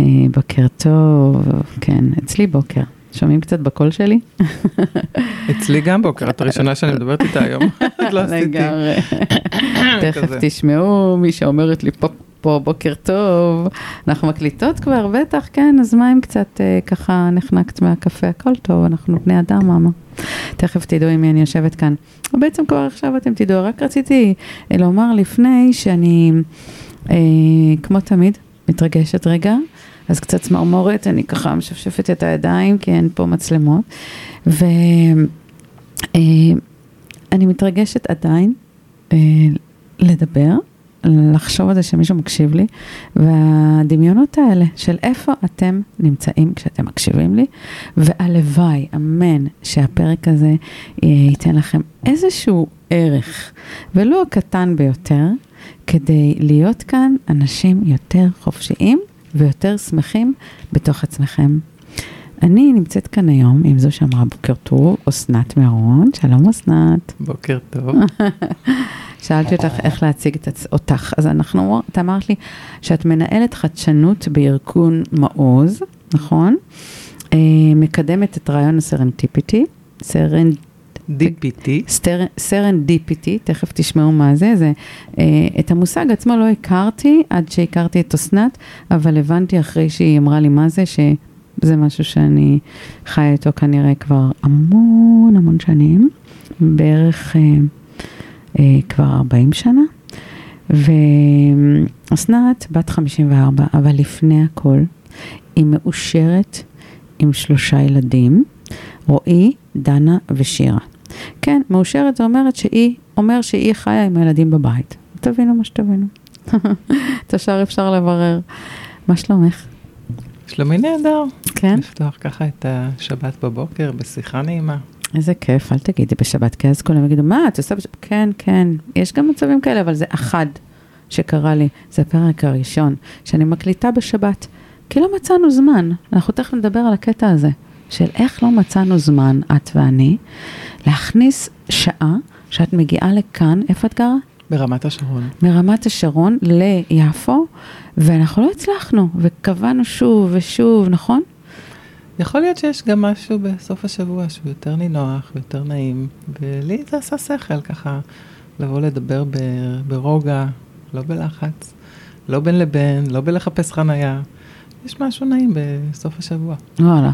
אה, בוקר טוב, כן, אצלי בוקר. שומעים קצת בקול שלי? אצלי גם בוקר, את הראשונה שאני מדברת איתה היום. לא. לגמרי. תכף. תשמעו מי שאומרת לי פה, פה בוקר טוב. אנחנו מקליטות כבר, בטח, כן, אז מה אם קצת אה, ככה נחנקת מהקפה, הכל טוב, אנחנו בני אדם, מאמה. תכף תדעו עם מי אני יושבת כאן. בעצם כבר עכשיו אתם תדעו, רק רציתי אה, לומר לפני שאני, אה, כמו תמיד, מתרגשת רגע. אז קצת צמרמורת, אני ככה משפשפת את הידיים, כי אין פה מצלמות. ואני מתרגשת עדיין אה, לדבר, לחשוב על זה שמישהו מקשיב לי, והדמיונות האלה של איפה אתם נמצאים כשאתם מקשיבים לי, והלוואי, אמן, שהפרק הזה אה, ייתן לכם איזשהו ערך, ולו הקטן ביותר, כדי להיות כאן אנשים יותר חופשיים ויותר שמחים בתוך עצמכם. אני נמצאת כאן היום עם זו שאמרה בוקר טוב, אסנת מירון, שלום אסנת. בוקר טוב. שאלתי אותך איך להציג את עצ... אותך, אז אנחנו, את אמרת לי שאת מנהלת חדשנות בארגון מעוז, נכון? אה, מקדמת את רעיון הסרנטיפיטי, Seren... dipity. סטר... serendipity, תכף תשמעו מה זה, זה אה, את המושג עצמו לא הכרתי עד שהכרתי את אסנת, אבל הבנתי אחרי שהיא אמרה לי מה זה, שזה משהו שאני חיה איתו כנראה כבר המון המון שנים, בערך אה, אה, כבר 40 שנה. ואסנת בת 54, אבל לפני הכל, היא מאושרת עם שלושה ילדים, רועי, דנה ושירה. כן, מאושרת זה אומרת שהיא, אומר שהיא חיה עם הילדים בבית. תבינו מה שתבינו. את השאר אפשר לברר. מה שלומך? שלומי נהדר. כן? לפתוח ככה את השבת בבוקר בשיחה נעימה. איזה כיף, אל תגידי בשבת, כי אז כולם יגידו, מה, את עושה בשבת? כן, כן, יש גם מצבים כאלה, אבל זה אחד שקרה לי, זה הפרק הראשון, שאני מקליטה בשבת, כי לא מצאנו זמן. אנחנו תכף נדבר על הקטע הזה, של איך לא מצאנו זמן, את ואני, להכניס שעה שאת מגיעה לכאן, איפה את גרה? ברמת השרון. מרמת השרון ליפו, ואנחנו לא הצלחנו, וקבענו שוב ושוב, נכון? יכול להיות שיש גם משהו בסוף השבוע שהוא יותר נינוח ויותר נעים, ולי זה עשה שכל ככה לבוא לדבר ב- ברוגע, לא בלחץ, לא בין לבין, לא בלחפש חנייה. יש משהו נעים בסוף השבוע. וואלה.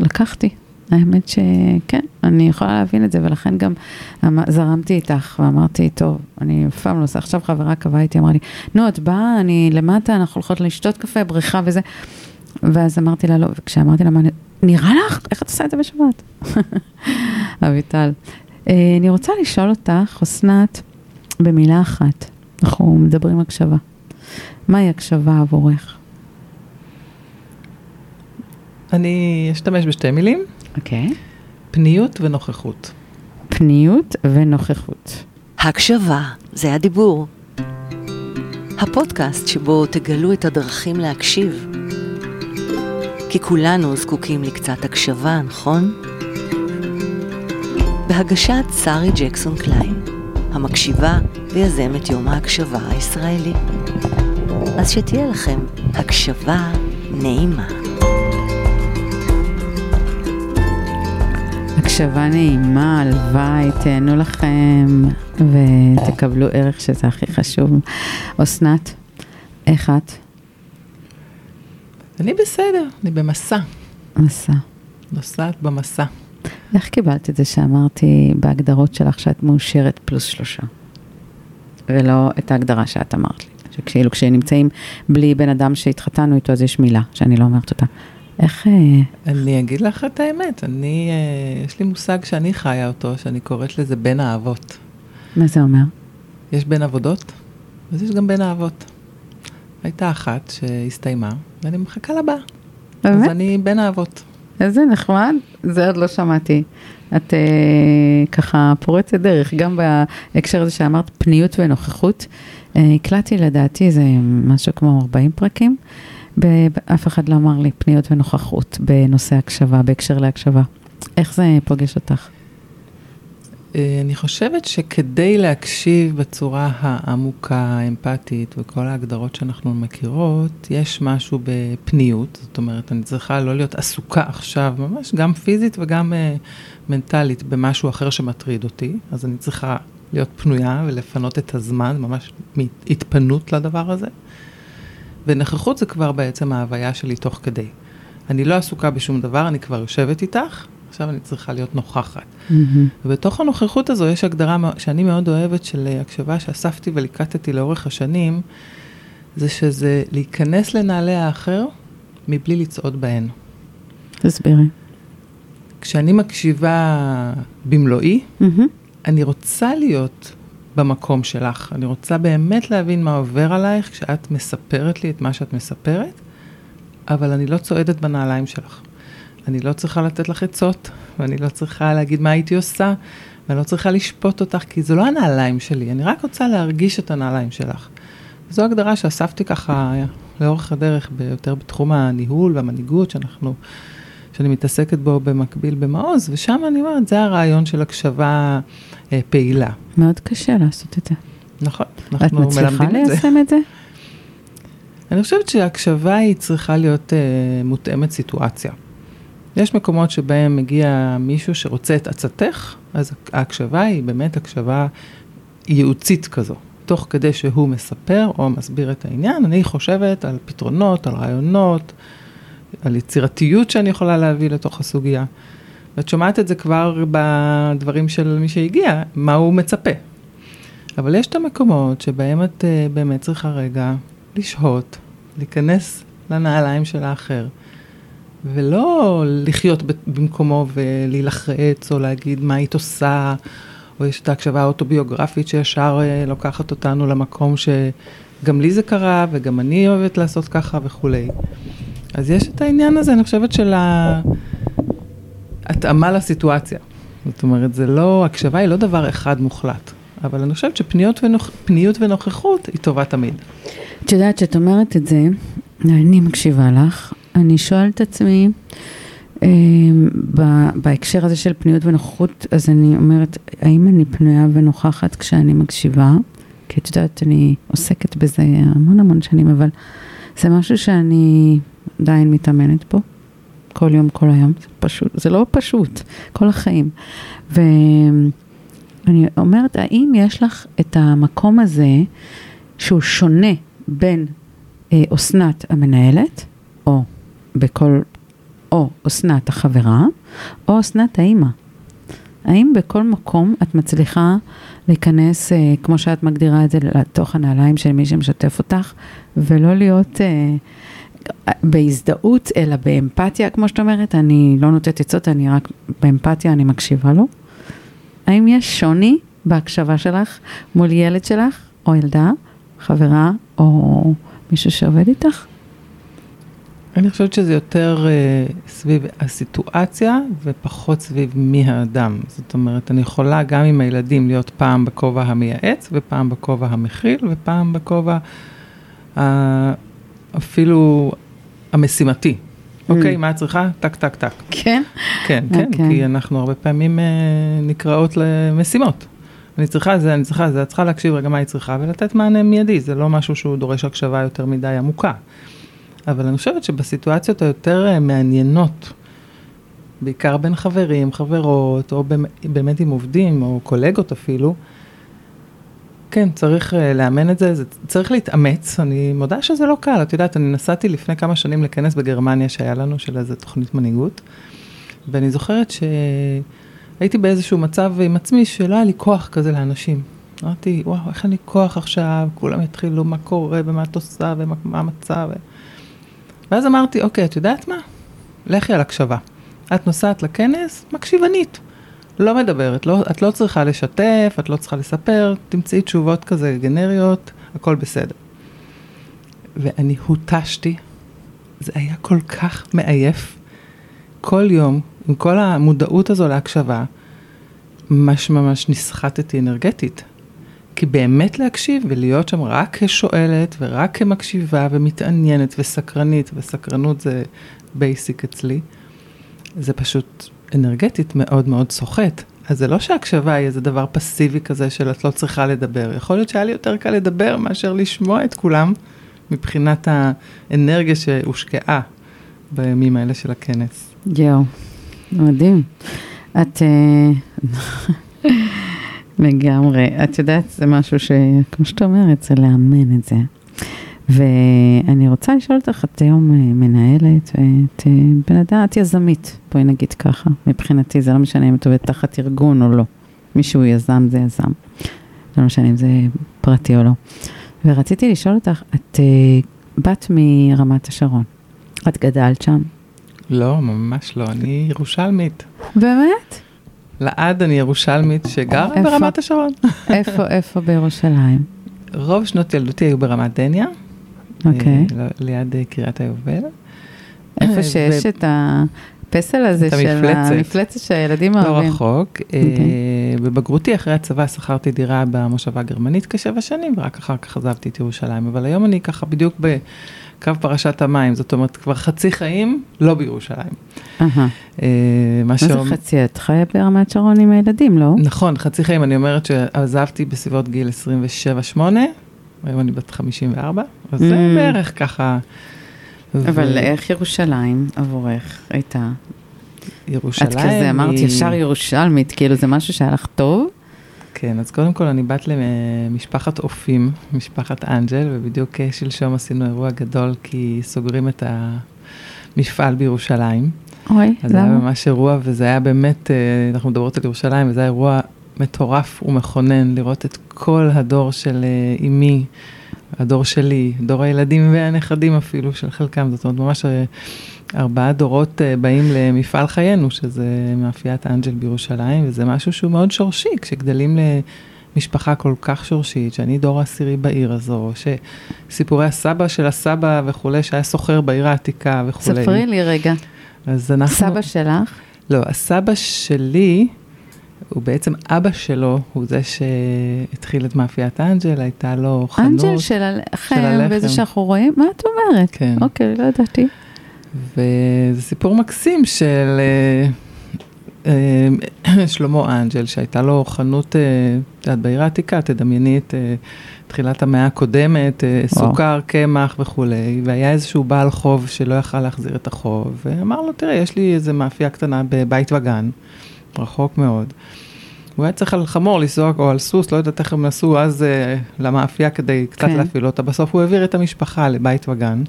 לקחתי. האמת שכן, אני יכולה להבין את זה, ולכן גם אמ- זרמתי איתך ואמרתי, טוב, אני אף פעם לא עושה, עכשיו חברה קבעה איתי, אמרה לי, נו, את באה, אני למטה, אנחנו הולכות לשתות קפה, בריכה וזה. ואז אמרתי לה, לא, וכשאמרתי לה, מה, נראה לך? איך את עושה את זה בשבת? אביטל. אה, אני רוצה לשאול אותך, אסנת, במילה אחת, אנחנו מדברים הקשבה. מהי הקשבה עבורך? אני אשתמש בשתי מילים, אוקיי. פניות ונוכחות. פניות ונוכחות. הקשבה, זה הדיבור. הפודקאסט שבו תגלו את הדרכים להקשיב. כי כולנו זקוקים לקצת הקשבה, נכון? בהגשת שרי ג'קסון קליין, המקשיבה ויזמת יום ההקשבה הישראלי. אז שתהיה לכם הקשבה נעימה. הקשבה נעימה, הלוואי, תהנו לכם ותקבלו ערך שזה הכי חשוב. אסנת, איך את? אני בסדר, אני במסע, מסע. נוסעת במסע. איך קיבלת את זה שאמרתי בהגדרות שלך שאת מאושרת פלוס שלושה? ולא את ההגדרה שאת אמרת לי. שכאילו כשנמצאים בלי בן אדם שהתחתנו איתו, אז יש מילה שאני לא אומרת אותה. איך... אה, אני אגיד לך את האמת, אני, אה, יש לי מושג שאני חיה אותו, שאני קוראת לזה בן האבות. מה זה אומר? יש בן עבודות, אז יש גם בן האבות. הייתה אחת שהסתיימה, ואני מחכה לבאה. אז באמת? אני בן האבות. איזה נחמד, זה עוד לא שמעתי. את אה, ככה פורצת דרך, גם בהקשר הזה שאמרת פניות ונוכחות. אה, הקלטתי לדעתי זה משהו כמו 40 פרקים, אף אחד לא אמר לי פניות ונוכחות בנושא הקשבה, בהקשר להקשבה. איך זה פוגש אותך? אה, אני חושבת שכדי להקשיב בצורה העמוקה, האמפתית וכל ההגדרות שאנחנו מכירות, יש משהו בפניות, זאת אומרת, אני צריכה לא להיות עסוקה עכשיו, ממש גם פיזית וגם uh, מנטלית, במשהו אחר שמטריד אותי, אז אני צריכה להיות פנויה ולפנות את הזמן, ממש התפנות לדבר הזה. ונוכחות זה כבר בעצם ההוויה שלי תוך כדי. אני לא עסוקה בשום דבר, אני כבר יושבת איתך, עכשיו אני צריכה להיות נוכחת. Mm-hmm. ובתוך הנוכחות הזו יש הגדרה שאני מאוד אוהבת של הקשבה שאספתי וליקטתי לאורך השנים, זה שזה להיכנס לנעלי האחר מבלי לצעוד בהן. תסבירי. כשאני מקשיבה במלואי, mm-hmm. אני רוצה להיות במקום שלך. אני רוצה באמת להבין מה עובר עלייך כשאת מספרת לי את מה שאת מספרת, אבל אני לא צועדת בנעליים שלך. אני לא צריכה לתת לך עצות, ואני לא צריכה להגיד מה הייתי עושה, ואני לא צריכה לשפוט אותך, כי זה לא הנעליים שלי, אני רק רוצה להרגיש את הנעליים שלך. זו הגדרה שאספתי ככה לאורך הדרך, יותר בתחום הניהול והמנהיגות, שאנחנו, שאני מתעסקת בו במקביל במעוז, ושם אני אומרת, זה הרעיון של הקשבה פעילה. מאוד קשה לעשות את זה. נכון, אנחנו מלמדים את זה. את מצליחה ליישם את זה? אני חושבת שהקשבה היא צריכה להיות אה, מותאמת סיטואציה. יש מקומות שבהם מגיע מישהו שרוצה את עצתך, אז ההקשבה היא באמת הקשבה ייעוצית כזו. תוך כדי שהוא מספר או מסביר את העניין, אני חושבת על פתרונות, על רעיונות, על יצירתיות שאני יכולה להביא לתוך הסוגיה. ואת שומעת את זה כבר בדברים של מי שהגיע, מה הוא מצפה. אבל יש את המקומות שבהם את uh, באמת צריכה רגע לשהות, להיכנס לנעליים של האחר. ולא לחיות במקומו ולהילחץ, או להגיד מה היית עושה, או יש את ההקשבה האוטוביוגרפית שישר אה, לוקחת אותנו למקום שגם לי זה קרה, וגם אני אוהבת לעשות ככה וכולי. אז יש את העניין הזה, אני חושבת, של ההתאמה לסיטואציה. זאת אומרת, זה לא, הקשבה היא לא דבר אחד מוחלט, אבל אני חושבת שפניות ונוכ, ונוכחות היא טובה תמיד. את יודעת, שאת אומרת את זה, אני מקשיבה לך, אני שואלת את עצמי, אה, בהקשר הזה של פניות ונוכחות, אז אני אומרת, האם אני פנויה ונוכחת כשאני מקשיבה? כי את יודעת, אני עוסקת בזה המון המון שנים, אבל זה משהו שאני עדיין מתאמנת פה, כל יום, כל היום, זה פשוט, זה לא פשוט, כל החיים. ואני אומרת, האם יש לך את המקום הזה שהוא שונה בין אה, אסנת המנהלת, או בכל, או אסנת החברה, או אסנת האימא. האם בכל מקום את מצליחה להיכנס, אה, כמו שאת מגדירה את זה, לתוך הנעליים של מי שמשתף אותך, ולא להיות אה, בהזדהות, אלא באמפתיה, כמו שאת אומרת, אני לא נותנת עצות, אני רק באמפתיה, אני מקשיבה לו? האם יש שוני בהקשבה שלך מול ילד שלך, או ילדה, חברה, או מישהו שעובד איתך? אני חושבת שזה יותר uh, סביב הסיטואציה ופחות סביב מי האדם. זאת אומרת, אני יכולה גם עם הילדים להיות פעם בכובע המייעץ ופעם בכובע המכיל ופעם בכובע uh, אפילו המשימתי. Mm. אוקיי, mm. okay, מה את צריכה? טק, טק, טק. כן? כן, okay. כן, אוקיי. כי אנחנו הרבה פעמים uh, נקראות למשימות. אני צריכה זה, אני צריכה זה, את צריכה להקשיב רגע מה היא צריכה ולתת מענה מיידי, זה לא משהו שהוא דורש הקשבה יותר מדי עמוקה. אבל אני חושבת שבסיטואציות היותר אה, מעניינות, בעיקר בין חברים, חברות, או באמת עם עובדים, או קולגות אפילו, כן, צריך uh, לאמן את זה, זה, צריך להתאמץ, אני מודה שזה לא קל, את יודעת, אני נסעתי לפני כמה שנים לכנס בגרמניה שהיה לנו, של איזה תוכנית מנהיגות, ואני זוכרת שהייתי באיזשהו מצב עם עצמי שלא היה לי כוח כזה לאנשים. אמרתי, וואו, איך לי כוח עכשיו, כולם יתחילו מה קורה ומה את עושה ומה המצב. ואז אמרתי, אוקיי, את יודעת מה? לכי על הקשבה. את נוסעת לכנס, מקשיבנית. לא מדברת, לא, את לא צריכה לשתף, את לא צריכה לספר, תמצאי תשובות כזה גנריות, הכל בסדר. ואני הותשתי, זה היה כל כך מעייף. כל יום, עם כל המודעות הזו להקשבה, ממש ממש נסחטתי אנרגטית. כי באמת להקשיב ולהיות שם רק כשואלת ורק כמקשיבה ומתעניינת וסקרנית, וסקרנות זה basic אצלי, זה פשוט אנרגטית מאוד מאוד סוחט. אז זה לא שהקשבה היא איזה דבר פסיבי כזה של את לא צריכה לדבר. יכול להיות שהיה לי יותר קל לדבר מאשר לשמוע את כולם, מבחינת האנרגיה שהושקעה בימים האלה של הכנס. יואו, מדהים. את... אה, לגמרי. את יודעת, זה משהו שכמו שאת אומרת, זה לאמן את זה. ואני רוצה לשאול אותך, את היום אה, מנהלת, ואת אה, בן אדם, את יזמית, בואי נגיד ככה. מבחינתי זה לא משנה אם את עובדת תחת ארגון או לא. מישהו יזם זה יזם. זה לא משנה אם זה פרטי או לא. ורציתי לשאול אותך, את בת מרמת השרון. את גדלת שם? לא, ממש לא, אני ירושלמית. באמת? לעד אני ירושלמית שגרה? ברמת השרון. איפה, איפה בירושלים? רוב שנות ילדותי היו ברמת דניה, אוקיי. אה, ליד אה, קריית היובל. איפה אה, שיש את הפסל הזה של המפלצת. המפלצת שהילדים לא אוהבים. רחוק. אה, אוקיי. בבגרותי אחרי הצבא שכרתי דירה במושבה הגרמנית כשבע שנים, ורק אחר כך עזבתי את ירושלים. אבל היום אני ככה בדיוק בקו פרשת המים, זאת אומרת, כבר חצי חיים לא בירושלים. אהה. אה, מה מה זה שאומר- חצי? את חיה ברמת שרון עם הילדים, לא? נכון, חצי חיים, אני אומרת שעזבתי בסביבות גיל 27-8, היום אני בת 54, אז זה Mm. בערך ככה. אבל ו- איך ירושלים עבורך הייתה? ירושלים את כזה אמרת היא- ישר ירושלמית, כאילו זה משהו שהיה לך טוב? כן, אז קודם כל אני בת למשפחת אופים, משפחת אנג'ל, ובדיוק שלשום עשינו אירוע גדול כי סוגרים את המפעל בירושלים. אוי, אז זה היה למה? ממש אירוע, וזה היה באמת, אה, אנחנו מדברות על ירושלים, וזה היה אירוע מטורף ומכונן, לראות את כל הדור של אה, אמי, הדור שלי, דור הילדים והנכדים אפילו של חלקם, זאת אומרת, ממש אה, ארבעה דורות אה, באים למפעל חיינו, שזה מאפיית אנג'ל בירושלים, וזה משהו שהוא מאוד שורשי, כשגדלים למשפחה כל כך שורשית, שאני דור העשירי בעיר הזו, שסיפורי הסבא של הסבא וכולי, שהיה סוחר בעיר העתיקה וכולי. ספרי לי רגע. אז אנחנו... סבא שלך? לא, הסבא שלי, הוא בעצם אבא שלו, הוא זה שהתחיל את מאפיית אנג'ל, הייתה לו חנות. אנג'ל של הלחם. וזה שאנחנו רואים? מה את אומרת? כן. אוקיי, לא ידעתי. וזה סיפור מקסים של אה, אה, שלמה אנג'ל, שהייתה לו חנות, אה, את יודעת, בעיר העתיקה, תדמייני את תחילת המאה הקודמת, וואו. סוכר, קמח וכולי, והיה איזשהו בעל חוב שלא יכל להחזיר את החוב, ואמר לו, תראה, יש לי איזה מאפייה קטנה בבית וגן, רחוק מאוד. הוא היה צריך על חמור לנסוע, או על סוס, לא יודעת איך הם נסעו אז אה, למאפייה כדי קצת כן. להפעיל אותה. בסוף הוא העביר את המשפחה לבית וגן,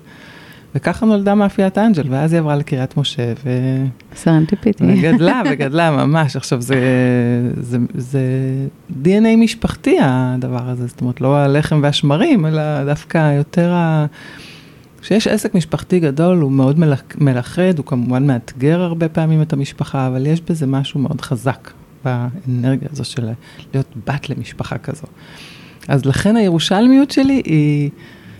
וככה נולדה מאפיית אנג'ל, ואז היא עברה לקריית משה, ו... serendipity. וגדלה וגדלה ממש. עכשיו, זה, זה, זה DNA משפחתי הדבר הזה, זאת אומרת, לא הלחם והשמרים, אלא דווקא יותר ה... כשיש עסק משפחתי גדול, הוא מאוד מלכ- מלכד, הוא כמובן מאתגר הרבה פעמים את המשפחה, אבל יש בזה משהו מאוד חזק באנרגיה הזו של להיות בת למשפחה כזו. אז לכן הירושלמיות שלי היא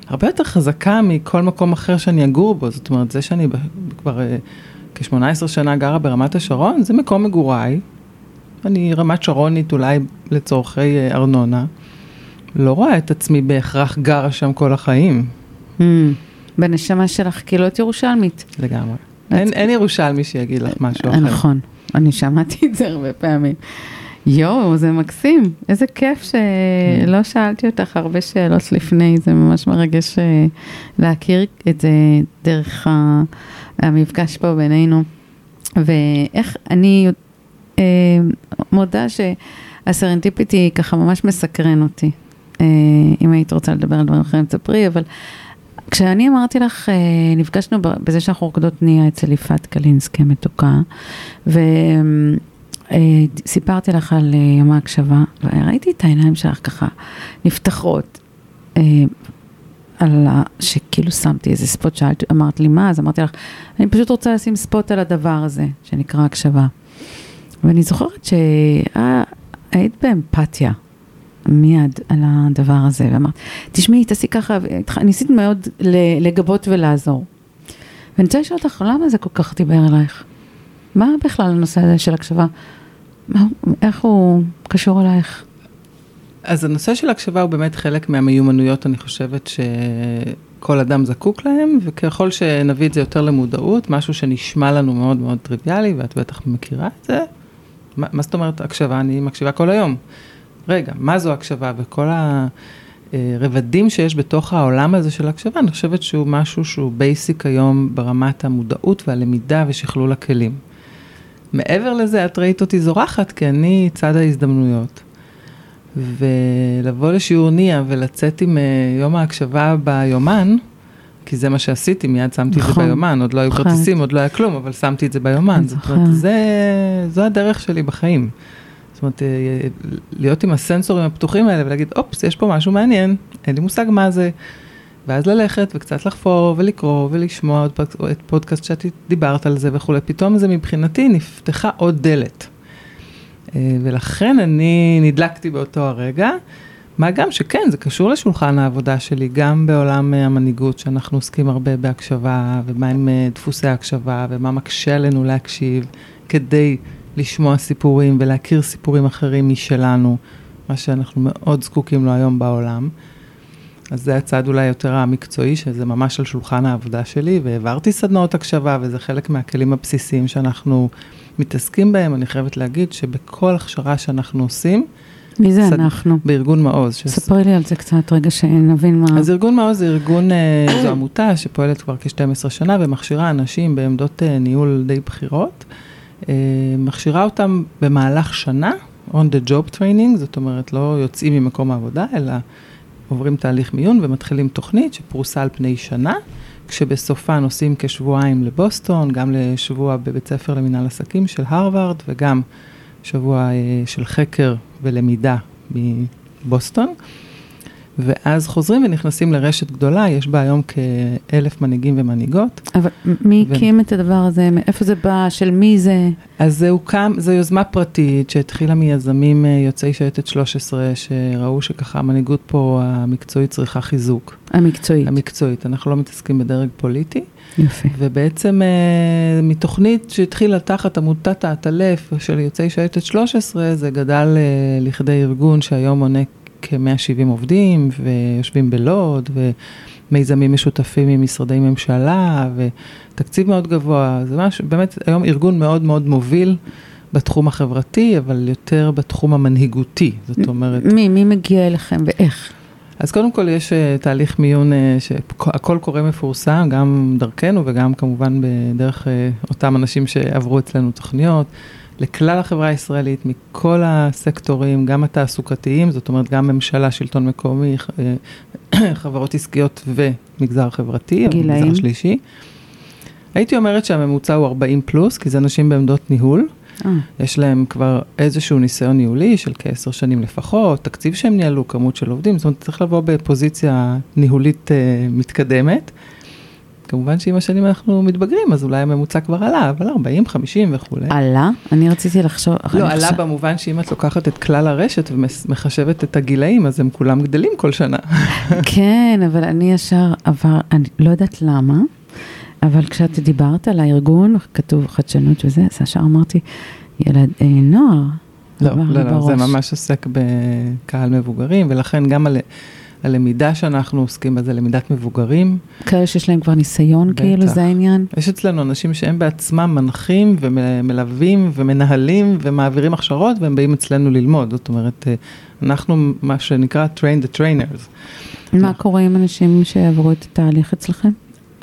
הרבה יותר חזקה מכל מקום אחר שאני אגור בו. זאת אומרת, זה שאני כבר אה, כ-18 שנה גרה ברמת השרון, זה מקום מגוריי. אני רמת שרונית אולי לצורכי אה, ארנונה. לא רואה את עצמי בהכרח גרה שם כל החיים, Hmm. בנשמה שלך כאילו את ירושלמית. לגמרי. אין, אין ירושלמי שיגיד לך משהו אחר. נכון, אני שמעתי את זה הרבה פעמים. יואו, זה מקסים, איזה כיף שלא שאלתי אותך הרבה שאלות לפני, זה ממש מרגש אה, להכיר את זה דרך המפגש פה בינינו. ואיך אני אה, מודה שהסרנטיפיטי ככה ממש מסקרן אותי. אה, אם היית רוצה לדבר על דברים אחרים, תספרי, אבל כשאני אמרתי לך, אה, נפגשנו בזה שאנחנו רוקדות נהיה אצל יפעת קלינסקי המתוקה, וסיפרתי לך על אה, יום ההקשבה, וראיתי את העיניים שלך ככה נפתחות. אה, על. שכאילו שמתי איזה ספוט, שאלת, אמרת לי מה, אז אמרתי לך, אני פשוט רוצה לשים ספוט על הדבר הזה, שנקרא הקשבה. ואני זוכרת שהיית באמפתיה מיד על הדבר הזה, ואמרת, תשמעי, תעשי ככה, והתח- ניסית מאוד לגבות ולעזור. ואני רוצה לשאול אותך, למה זה כל כך דיבר אלייך? מה בכלל הנושא הזה של הקשבה? מה, איך הוא קשור אלייך? אז הנושא של הקשבה הוא באמת חלק מהמיומנויות, אני חושבת שכל אדם זקוק להם, וככל שנביא את זה יותר למודעות, משהו שנשמע לנו מאוד מאוד טריוויאלי, ואת בטח מכירה את זה, מה, מה זאת אומרת הקשבה? אני מקשיבה כל היום. רגע, מה זו הקשבה? וכל הרבדים שיש בתוך העולם הזה של הקשבה, אני חושבת שהוא משהו שהוא basic היום ברמת המודעות והלמידה ושכלול הכלים. מעבר לזה, את ראית אותי זורחת, כי אני צד ההזדמנויות. ולבוא לשיעור ניאה ולצאת עם uh, יום ההקשבה ביומן, כי זה מה שעשיתי, מיד שמתי נכון, את זה נכון. ביומן, עוד לא היו כרטיסים, עוד לא היה כלום, אבל שמתי את זה ביומן. זאת אומרת, זה, זו הדרך שלי בחיים. זאת אומרת, אה, להיות עם הסנסורים הפתוחים האלה ולהגיד, אופס, יש פה משהו מעניין, אין לי מושג מה זה. ואז ללכת וקצת לחפור ולקרוא ולשמוע את פודקאסט שאת דיברת על זה וכולי, פתאום זה מבחינתי נפתחה עוד דלת. אה, ולכן אני נדלקתי באותו הרגע, מה גם שכן, זה קשור לשולחן העבודה שלי, גם בעולם אה, המנהיגות, שאנחנו עוסקים הרבה בהקשבה, ומה עם דפוסי הקשבה, ומה מקשה עלינו להקשיב, כדי לשמוע סיפורים ולהכיר סיפורים אחרים משלנו, מה שאנחנו מאוד זקוקים לו היום בעולם. אז זה הצד אולי יותר המקצועי, שזה ממש על שולחן העבודה שלי, והעברתי סדנאות הקשבה, וזה חלק מהכלים הבסיסיים שאנחנו מתעסקים בהם. אני חייבת להגיד שבכל הכשרה שאנחנו עושים, מי זה סד... אנחנו? בארגון מעוז. ספרי לי על זה קצת, רגע שנבין מה... אז ארגון מעוז זה ארגון, אה, זו עמותה שפועלת כבר כ-12 שנה ומכשירה אנשים בעמדות אה, ניהול די בכירות. אה, מכשירה אותם במהלך שנה, on the job training, זאת אומרת, לא יוצאים ממקום העבודה, אלא עוברים תהליך מיון ומתחילים תוכנית שפרוסה על פני שנה, כשבסופה נוסעים כשבועיים לבוסטון, גם לשבוע בבית ספר למנהל עסקים של הרווארד וגם שבוע אה, של חקר ולמידה מבוסטון. ואז חוזרים ונכנסים לרשת גדולה, יש בה היום כאלף מנהיגים ומנהיגות. אבל מי הקים ו... את הדבר הזה? מאיפה זה בא? של מי זה? אז זה הוקם, זו יוזמה פרטית שהתחילה מיזמים אה, יוצאי שייטת 13, שראו שככה המנהיגות פה המקצועית צריכה חיזוק. המקצועית. המקצועית, אנחנו לא מתעסקים בדרג פוליטי. יפה. ובעצם אה, מתוכנית שהתחילה תחת עמותת האטלף של יוצאי שייטת 13, זה גדל אה, לכדי ארגון שהיום מונה כ-170 עובדים, ויושבים בלוד, ומיזמים משותפים עם משרדי ממשלה, ותקציב מאוד גבוה. זה ממש, באמת, היום ארגון מאוד מאוד מוביל. בתחום החברתי, אבל יותר בתחום המנהיגותי, זאת אומרת... מי? מי מגיע אליכם ואיך? אז קודם כל יש uh, תהליך מיון uh, שהכל קורה מפורסם, גם דרכנו וגם כמובן בדרך uh, אותם אנשים שעברו אצלנו תוכניות. לכלל החברה הישראלית, מכל הסקטורים, גם התעסוקתיים, זאת אומרת, גם ממשלה, שלטון מקומי, אה, חברות עסקיות ומגזר חברתי, גילאים. מגזר שלישי. הייתי אומרת שהממוצע הוא 40 פלוס, כי זה אנשים בעמדות ניהול. אה. יש להם כבר איזשהו ניסיון ניהולי של כעשר שנים לפחות, תקציב שהם ניהלו, כמות של עובדים, זאת אומרת, צריך לבוא בפוזיציה ניהולית uh, מתקדמת. כמובן שעם השנים אנחנו מתבגרים, אז אולי הממוצע כבר עלה, אבל 40, 50 וכולי. עלה? אני רציתי לחשוב... לא, עלה חושב... במובן שאם את לוקחת את כלל הרשת ומחשבת את הגילאים, אז הם כולם גדלים כל שנה. כן, אבל אני ישר עבר, אני לא יודעת למה, אבל כשאת דיברת על הארגון, כתוב חדשנות וזה, אז ישר אמרתי, ילד, אה, נוער. לא, לא, לא, זה ממש עוסק בקהל מבוגרים, ולכן גם על... הלמידה שאנחנו עוסקים בה זה למידת מבוגרים. כאלה שיש להם כבר ניסיון, בטח. כאילו, זה העניין? יש אצלנו אנשים שהם בעצמם מנחים ומלווים ומנהלים ומעבירים הכשרות, והם באים אצלנו ללמוד. זאת אומרת, אה, אנחנו, מה שנקרא train the trainers. מה קורה עם אנשים שעברו את התהליך אצלכם?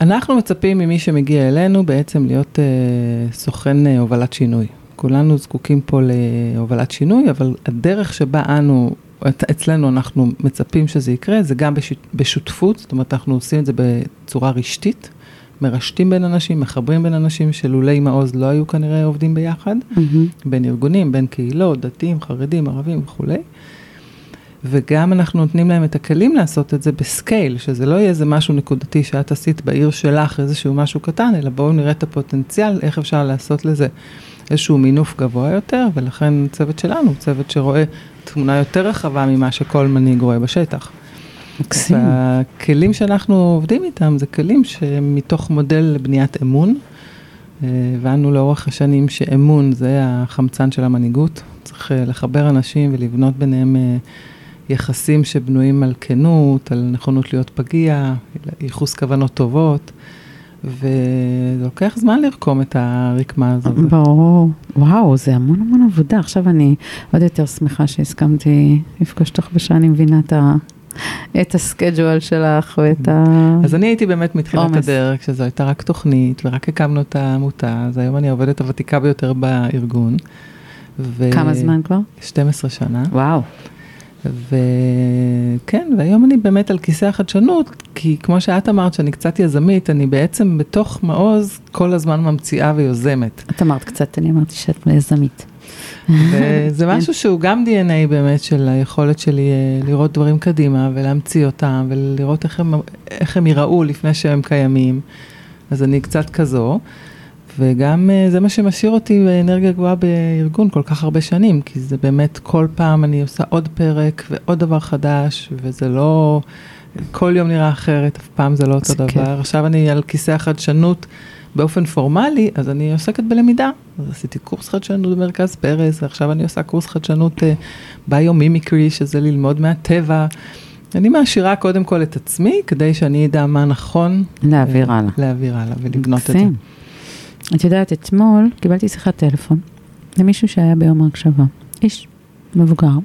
אנחנו מצפים ממי שמגיע אלינו בעצם להיות uh, סוכן uh, הובלת שינוי. כולנו זקוקים פה להובלת שינוי, אבל הדרך שבה אנו אצלנו אנחנו מצפים שזה יקרה, זה גם בשותפות, זאת אומרת, אנחנו עושים את זה בצורה רשתית, מרשתים בין אנשים, מחברים בין אנשים שלולי מעוז לא היו כנראה עובדים ביחד, mm-hmm. בין ארגונים, בין קהילות, דתיים, חרדים, ערבים וכולי. וגם אנחנו נותנים להם את הכלים לעשות את זה בסקייל, שזה לא יהיה איזה משהו נקודתי שאת עשית בעיר שלך, איזשהו משהו קטן, אלא בואו נראה את הפוטנציאל, איך אפשר לעשות לזה איזשהו מינוף גבוה יותר, ולכן צוות שלנו, צוות שרואה תמונה יותר רחבה ממה שכל מנהיג רואה בשטח. מקסים. והכלים שאנחנו עובדים איתם זה כלים שמתוך מודל לבניית אמון. אה, הבנו לאורך השנים שאמון זה החמצן של המנהיגות. צריך אה, לחבר אנשים ולבנות ביניהם אה, יחסים שבנויים על כנות, על נכונות להיות פגיע, ייחוס כוונות טובות. וזה לוקח זמן לרקום את הרקמה הזאת. ברור. וואו, זה המון המון עבודה. עכשיו אני עוד יותר שמחה שהסכמתי לפגוש אותך בשעה, מבינה את ה... את הסקייג'ואל שלך ואת ה... אז אני הייתי באמת מתחילת עומס. הדרך, כשזו הייתה רק תוכנית ורק הקמנו את העמותה, אז היום אני העובדת הוותיקה ביותר בארגון. ו- כמה זמן כבר? 12 שנה. וואו. וכן, והיום אני באמת על כיסא החדשנות, כי כמו שאת אמרת שאני קצת יזמית, אני בעצם בתוך מעוז כל הזמן ממציאה ויוזמת. את אמרת קצת, אני אמרתי שאת יזמית. וזה משהו שהוא גם DNA באמת של היכולת שלי אה, לראות דברים קדימה ולהמציא אותם ולראות איך הם, איך הם ייראו לפני שהם קיימים. אז אני קצת כזו, וגם אה, זה מה שמשאיר אותי באנרגיה גבוהה בארגון כל כך הרבה שנים, כי זה באמת כל פעם אני עושה עוד פרק ועוד דבר חדש, וזה לא, כל יום נראה אחרת, אף פעם זה לא אותו זה דבר. כיף. עכשיו אני על כיסא החדשנות. באופן פורמלי, אז אני עוסקת בלמידה. אז עשיתי קורס חדשנות במרכז פרס, ועכשיו אני עושה קורס חדשנות uh, ביומימיקרי, שזה ללמוד מהטבע. אני מעשירה קודם כל את עצמי, כדי שאני אדע מה נכון. להעביר אה, הלאה. להעביר הלאה ולבנות את זה. את יודעת, אתמול קיבלתי שיחת טלפון למישהו שהיה ביום ההקשבה. איש מבוגר,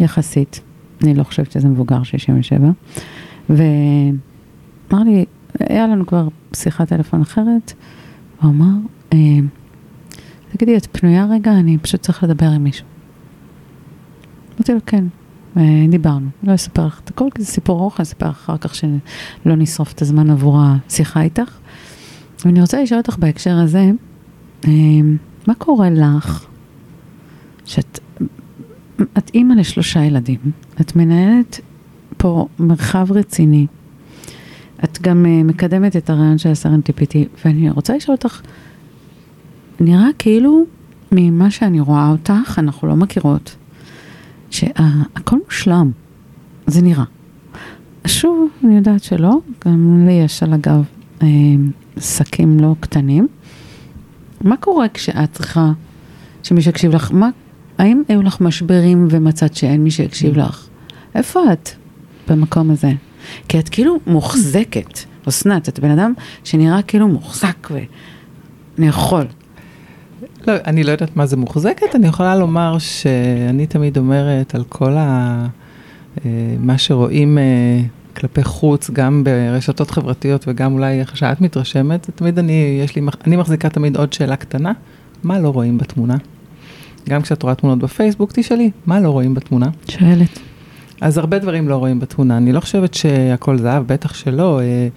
יחסית. אני לא חושבת שזה מבוגר 67. ואמר לי, היה לנו כבר שיחת טלפון אחרת, הוא אמר, אה, תגידי, את פנויה רגע? אני פשוט צריך לדבר עם מישהו. אמרתי לו, כן. אה, דיברנו, לא אספר לך את הכל, כי זה סיפור ארוך, אני אספר לך אחר כך שלא נשרוף את הזמן עבור השיחה איתך. ואני רוצה לשאול אותך בהקשר הזה, אה, מה קורה לך שאת את אימא לשלושה ילדים, את מנהלת פה מרחב רציני, את גם אה, מקדמת את הרעיון של הסרנטיפיטי, ואני רוצה לשאול אותך, נראה כאילו ממה שאני רואה אותך, אנחנו לא מכירות, שהכל מושלם, זה נראה. שוב, אני יודעת שלא, גם לי יש על הגב שקים לא קטנים. מה קורה כשאת צריכה שמישהו יקשיב לך? מה, האם היו לך משברים ומצאת שאין מי שיקשיב לך? איפה את במקום הזה? כי את כאילו מוחזקת, אסנת, את בן אדם שנראה כאילו מוחזק ואני יכול. לא, אני לא יודעת מה זה מוחזקת, אני יכולה לומר שאני תמיד אומרת על כל ה... אה, מה שרואים אה, כלפי חוץ, גם ברשתות חברתיות וגם אולי איך שאת מתרשמת, תמיד אני, יש לי, אני מחזיקה תמיד עוד שאלה קטנה, מה לא רואים בתמונה? גם כשאת רואה תמונות בפייסבוק, תשאלי, מה לא רואים בתמונה? שואלת. אז הרבה דברים לא רואים בתמונה, אני לא חושבת שהכל זהב, בטח שלא. אה,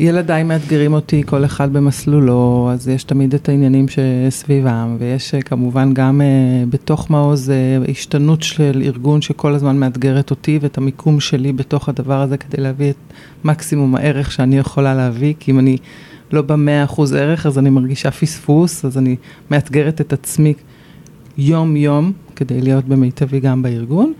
ילדיי מאתגרים אותי, כל אחד במסלולו, אז יש תמיד את העניינים שסביבם, ויש אה, כמובן גם אה, בתוך מעוז אה, השתנות של ארגון שכל הזמן מאתגרת אותי ואת המיקום שלי בתוך הדבר הזה כדי להביא את מקסימום הערך שאני יכולה להביא, כי אם אני לא במאה אחוז ערך, אז אני מרגישה פספוס, אז אני מאתגרת את עצמי יום-יום כדי להיות במיטבי גם בארגון.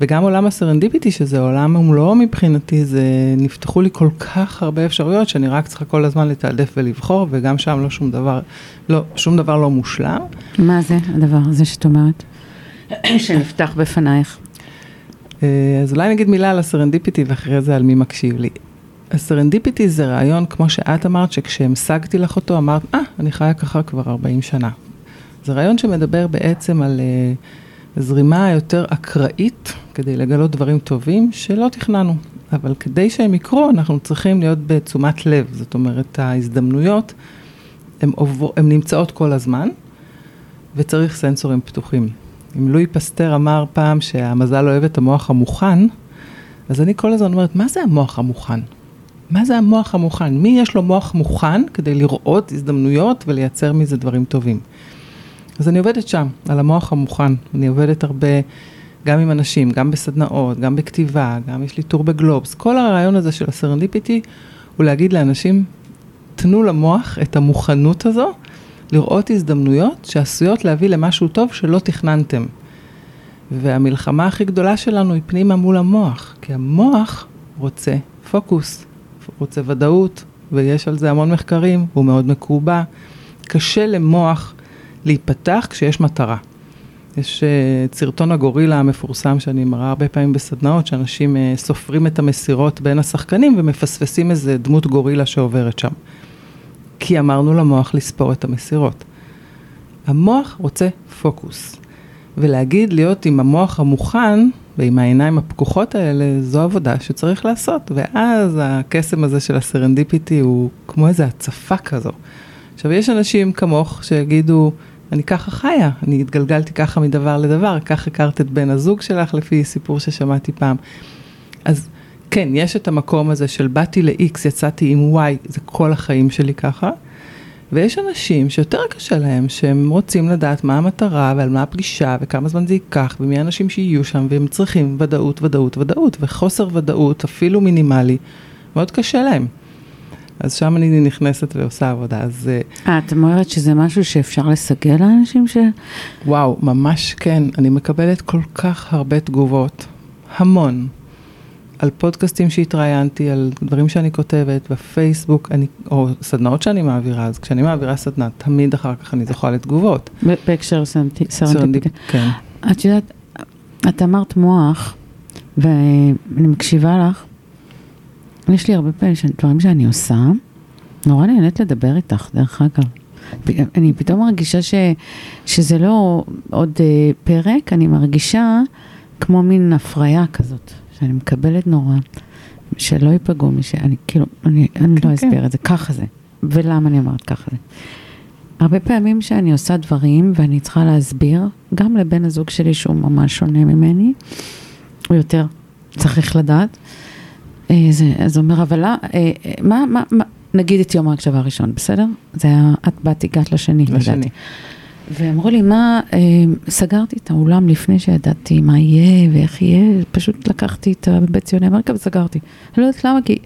וגם עולם ה serendipity, שזה עולם ומלואו מבחינתי, זה נפתחו לי כל כך הרבה אפשרויות, שאני רק צריכה כל הזמן לתעדף ולבחור, וגם שם לא שום דבר, לא, שום דבר לא מושלם. מה זה הדבר הזה שאת אומרת? שנפתח בפנייך. אה, אז אולי נגיד מילה על ה serendipity ואחרי זה על מי מקשיב לי. ה serendipity זה רעיון, כמו שאת אמרת, שכשהמשגתי לך אותו, אמרת, אה, אני חיה ככה כבר 40 שנה. זה רעיון שמדבר בעצם על uh, זרימה יותר אקראית, כדי לגלות דברים טובים שלא תכננו. אבל כדי שהם יקרו, אנחנו צריכים להיות בתשומת לב. זאת אומרת, ההזדמנויות, הן נמצאות כל הזמן, וצריך סנסורים פתוחים. אם לואי פסטר אמר פעם שהמזל אוהב את המוח המוכן, אז אני כל הזמן אומרת, מה זה המוח המוכן? מה זה המוח המוכן? מי יש לו מוח מוכן כדי לראות הזדמנויות ולייצר מזה דברים טובים? אז אני עובדת שם, על המוח המוכן. אני עובדת הרבה גם עם אנשים, גם בסדנאות, גם בכתיבה, גם יש לי טור בגלובס. כל הרעיון הזה של הסרנדיפיטי הוא להגיד לאנשים, תנו למוח את המוכנות הזו לראות הזדמנויות שעשויות להביא למשהו טוב שלא תכננתם. והמלחמה הכי גדולה שלנו היא פנימה מול המוח, כי המוח רוצה פוקוס, רוצה ודאות, ויש על זה המון מחקרים, הוא מאוד מקובע. קשה למוח להיפתח כשיש מטרה. יש uh, סרטון הגורילה המפורסם שאני מראה הרבה פעמים בסדנאות, שאנשים uh, סופרים את המסירות בין השחקנים ומפספסים איזה דמות גורילה שעוברת שם. כי אמרנו למוח לספור את המסירות. המוח רוצה פוקוס. ולהגיד להיות עם המוח המוכן ועם העיניים הפקוחות האלה, זו עבודה שצריך לעשות. ואז הקסם הזה של הסרנדיפיטי הוא כמו איזו הצפה כזו. עכשיו, יש אנשים כמוך שיגידו, אני ככה חיה, אני התגלגלתי ככה מדבר לדבר, כך הכרת את בן הזוג שלך לפי סיפור ששמעתי פעם. אז כן, יש את המקום הזה של באתי ל-X, יצאתי עם Y, זה כל החיים שלי ככה. ויש אנשים שיותר קשה להם, שהם רוצים לדעת מה המטרה ועל מה הפגישה וכמה זמן זה ייקח ומי האנשים שיהיו שם והם צריכים ודאות, ודאות, ודאות וחוסר ודאות אפילו מינימלי, מאוד קשה להם. אז שם אני נכנסת ועושה עבודה, אז... אה, את אומרת שזה משהו שאפשר לסגל לאנשים ש... וואו, ממש כן. אני מקבלת כל כך הרבה תגובות, המון, על פודקאסטים שהתראיינתי, על דברים שאני כותבת, בפייסבוק, אני, או סדנאות שאני מעבירה, אז כשאני מעבירה סדנה, תמיד אחר כך אני זוכה לתגובות. בהקשר serendip. כן. את יודעת, את אמרת מוח, ואני מקשיבה לך. יש לי הרבה פעמים דברים שאני עושה, נורא נהנית לדבר איתך, דרך אגב. אני פתאום מרגישה ש, שזה לא עוד uh, פרק, אני מרגישה כמו מין הפריה כזאת. שאני מקבלת נורא, שלא ייפגעו מי שאני, כאילו, אני, אני לא כן, לא אסביר כן. את זה, ככה זה. ולמה אני אומרת ככה זה? הרבה פעמים שאני עושה דברים ואני צריכה להסביר, גם לבן הזוג שלי שהוא ממש שונה ממני, הוא יותר צריך לדעת. אה, זה, אז הוא אומר, אבל אה, אה, מה, מה, מה, נגיד את יום ההקשבה הראשון, בסדר? זה היה, את באת, הגעת לשני, לשני. לדעתי. ואמרו לי, מה, סגרתי את האולם לפני שידעתי מה יהיה ואיך יהיה, פשוט לקחתי את בית ציוני אמריקה וסגרתי. אני לא יודעת למה, כי...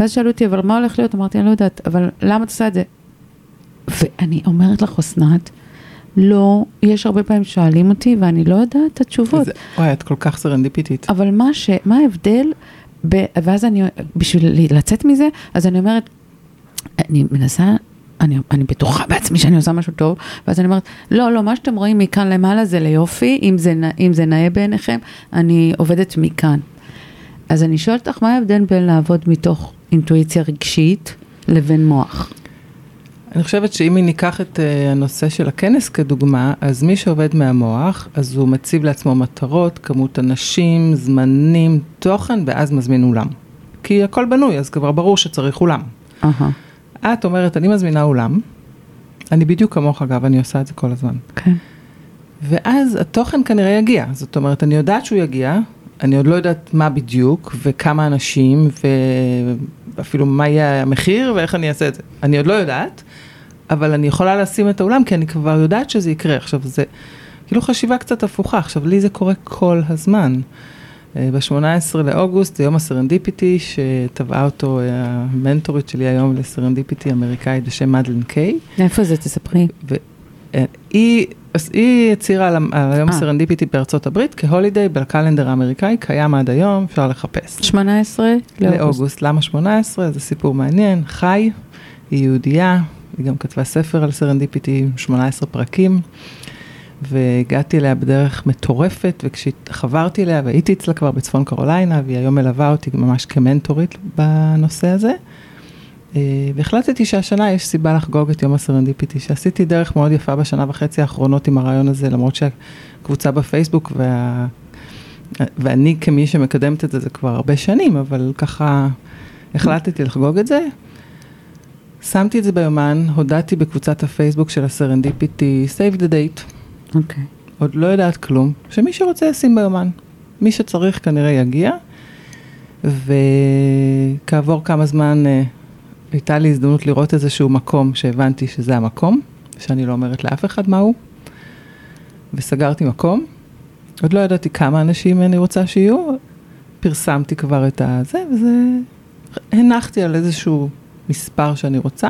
ואז שאלו אותי, אבל מה הולך להיות? אמרתי, אני לא יודעת, אבל למה את עושה את זה? ואני אומרת לך, אסנת, לא, יש הרבה פעמים שואלים אותי ואני לא יודעת את התשובות. וואי, את כל כך סרנדיפיטית. אבל מה, ש, מה ההבדל, ואז אני, בשביל לצאת מזה, אז אני אומרת, אני מנסה אני, אני בטוחה בעצמי שאני עושה משהו טוב, ואז אני אומרת, לא, לא, מה שאתם רואים מכאן למעלה זה ליופי, אם זה, אם זה נאה בעיניכם, אני עובדת מכאן. אז אני שואלת אותך, מה ההבדל בין לעבוד מתוך אינטואיציה רגשית לבין מוח? אני חושבת שאם ניקח את uh, הנושא של הכנס כדוגמה, אז מי שעובד מהמוח, אז הוא מציב לעצמו מטרות, כמות אנשים, זמנים, תוכן, ואז מזמין אולם. כי הכל בנוי, אז כבר ברור שצריך אולם. Uh-huh. את אומרת, אני מזמינה אולם, אני בדיוק כמוך אגב, אני עושה את זה כל הזמן. כן. ואז התוכן כנראה יגיע, זאת אומרת, אני יודעת שהוא יגיע, אני עוד לא יודעת מה בדיוק, וכמה אנשים, ואפילו מה יהיה המחיר, ואיך אני אעשה את זה. אני עוד לא יודעת, אבל אני יכולה לשים את האולם, כי אני כבר יודעת שזה יקרה. עכשיו, זה כאילו חשיבה קצת הפוכה, עכשיו, לי זה קורה כל הזמן. אה, ב-18 לאוגוסט, זה יום ה serendipity, שטבעה אותו אה, המנטורית שלי היום ל serendipity אמריקאית בשם מדלן קיי. איפה זה? תספרי. והיא... אז היא הצהירה על, על היום ה serendipity בארצות הברית כ holiday ב calendar האמריקאי, קיים עד היום, אפשר לחפש. 18 לאוגוסט. לאוגוסט. למה 18? זה סיפור מעניין. חי, היא יהודייה, היא גם כתבה ספר על serendipity, 18 פרקים. והגעתי אליה בדרך מטורפת, וכשחברתי אליה והייתי אצלה כבר בצפון קרוליינה, והיא היום מלווה אותי ממש כמנטורית בנושא הזה. אה, והחלטתי שהשנה יש סיבה לחגוג את יום ה serendipity, שעשיתי דרך מאוד יפה בשנה וחצי האחרונות עם הרעיון הזה, למרות שהקבוצה בפייסבוק וה... ואני כמי שמקדמת את זה, זה כבר הרבה שנים, אבל ככה החלטתי לחגוג את זה. שמתי את זה ביומן, הודעתי בקבוצת הפייסבוק של הסרנדיפיטי, save the date. אוקיי. Okay. עוד לא יודעת כלום, שמי שרוצה ישים ביומן. מי שצריך כנראה יגיע, וכעבור כמה זמן אה, הייתה לי הזדמנות לראות איזשהו מקום שהבנתי שזה המקום, שאני לא אומרת לאף אחד מהו, וסגרתי מקום. עוד לא ידעתי כמה אנשים אני רוצה שיהיו, פרסמתי כבר את הזה, וזה... הנחתי על איזשהו מספר שאני רוצה,